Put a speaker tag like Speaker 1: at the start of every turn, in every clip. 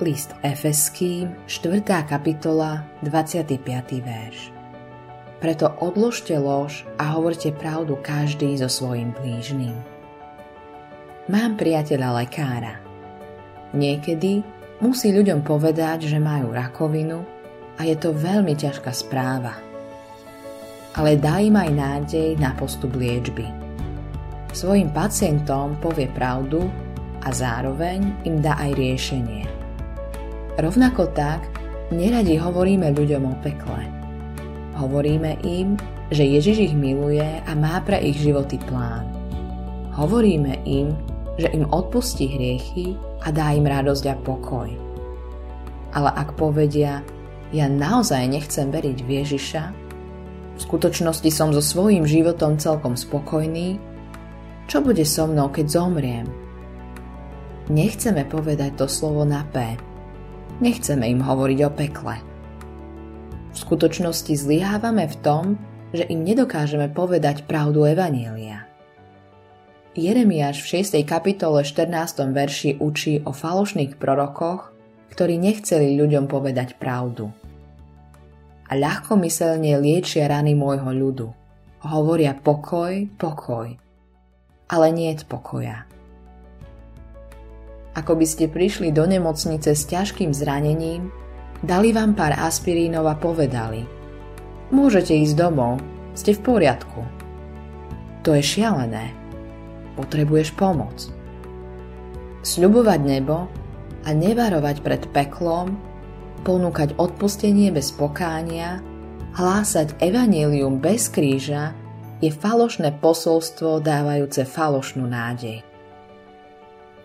Speaker 1: List Efeským, 4. kapitola, 25. verš. Preto odložte lož a hovorte pravdu každý so svojim blížnym. Mám priateľa lekára. Niekedy musí ľuďom povedať, že majú rakovinu a je to veľmi ťažká správa. Ale dá im aj nádej na postup liečby. Svojim pacientom povie pravdu a zároveň im dá aj riešenie. Rovnako tak neradi hovoríme ľuďom o pekle. Hovoríme im, že Ježiš ich miluje a má pre ich životy plán. Hovoríme im, že im odpustí hriechy a dá im radosť a pokoj. Ale ak povedia, ja naozaj nechcem veriť v Ježiša, v skutočnosti som so svojím životom celkom spokojný, čo bude so mnou, keď zomriem? Nechceme povedať to slovo na P. Nechceme im hovoriť o pekle. V skutočnosti zlyhávame v tom, že im nedokážeme povedať pravdu Evanielia. Jeremiáš v 6. kapitole 14. verši učí o falošných prorokoch, ktorí nechceli ľuďom povedať pravdu. A ľahkomyselne liečia rany môjho ľudu. Hovoria pokoj, pokoj. Ale nie je pokoja. Ako by ste prišli do nemocnice s ťažkým zranením, dali vám pár aspirínov a povedali Môžete ísť domov, ste v poriadku. To je šialené potrebuješ pomoc. Sľubovať nebo a nevarovať pred peklom, ponúkať odpustenie bez pokánia, hlásať evanílium bez kríža je falošné posolstvo dávajúce falošnú nádej.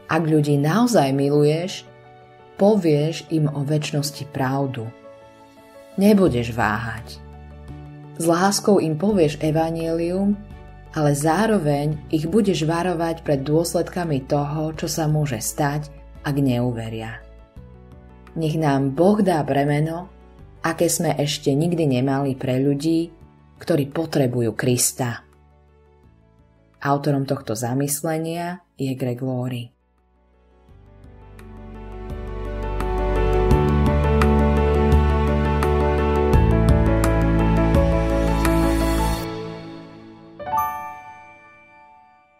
Speaker 1: Ak ľudí naozaj miluješ, povieš im o väčšnosti pravdu. Nebudeš váhať. S láskou im povieš evanílium ale zároveň ich budeš varovať pred dôsledkami toho, čo sa môže stať, ak neuveria. Nech nám Boh dá bremeno, aké sme ešte nikdy nemali pre ľudí, ktorí potrebujú Krista. Autorom tohto zamyslenia je Greg Laurie.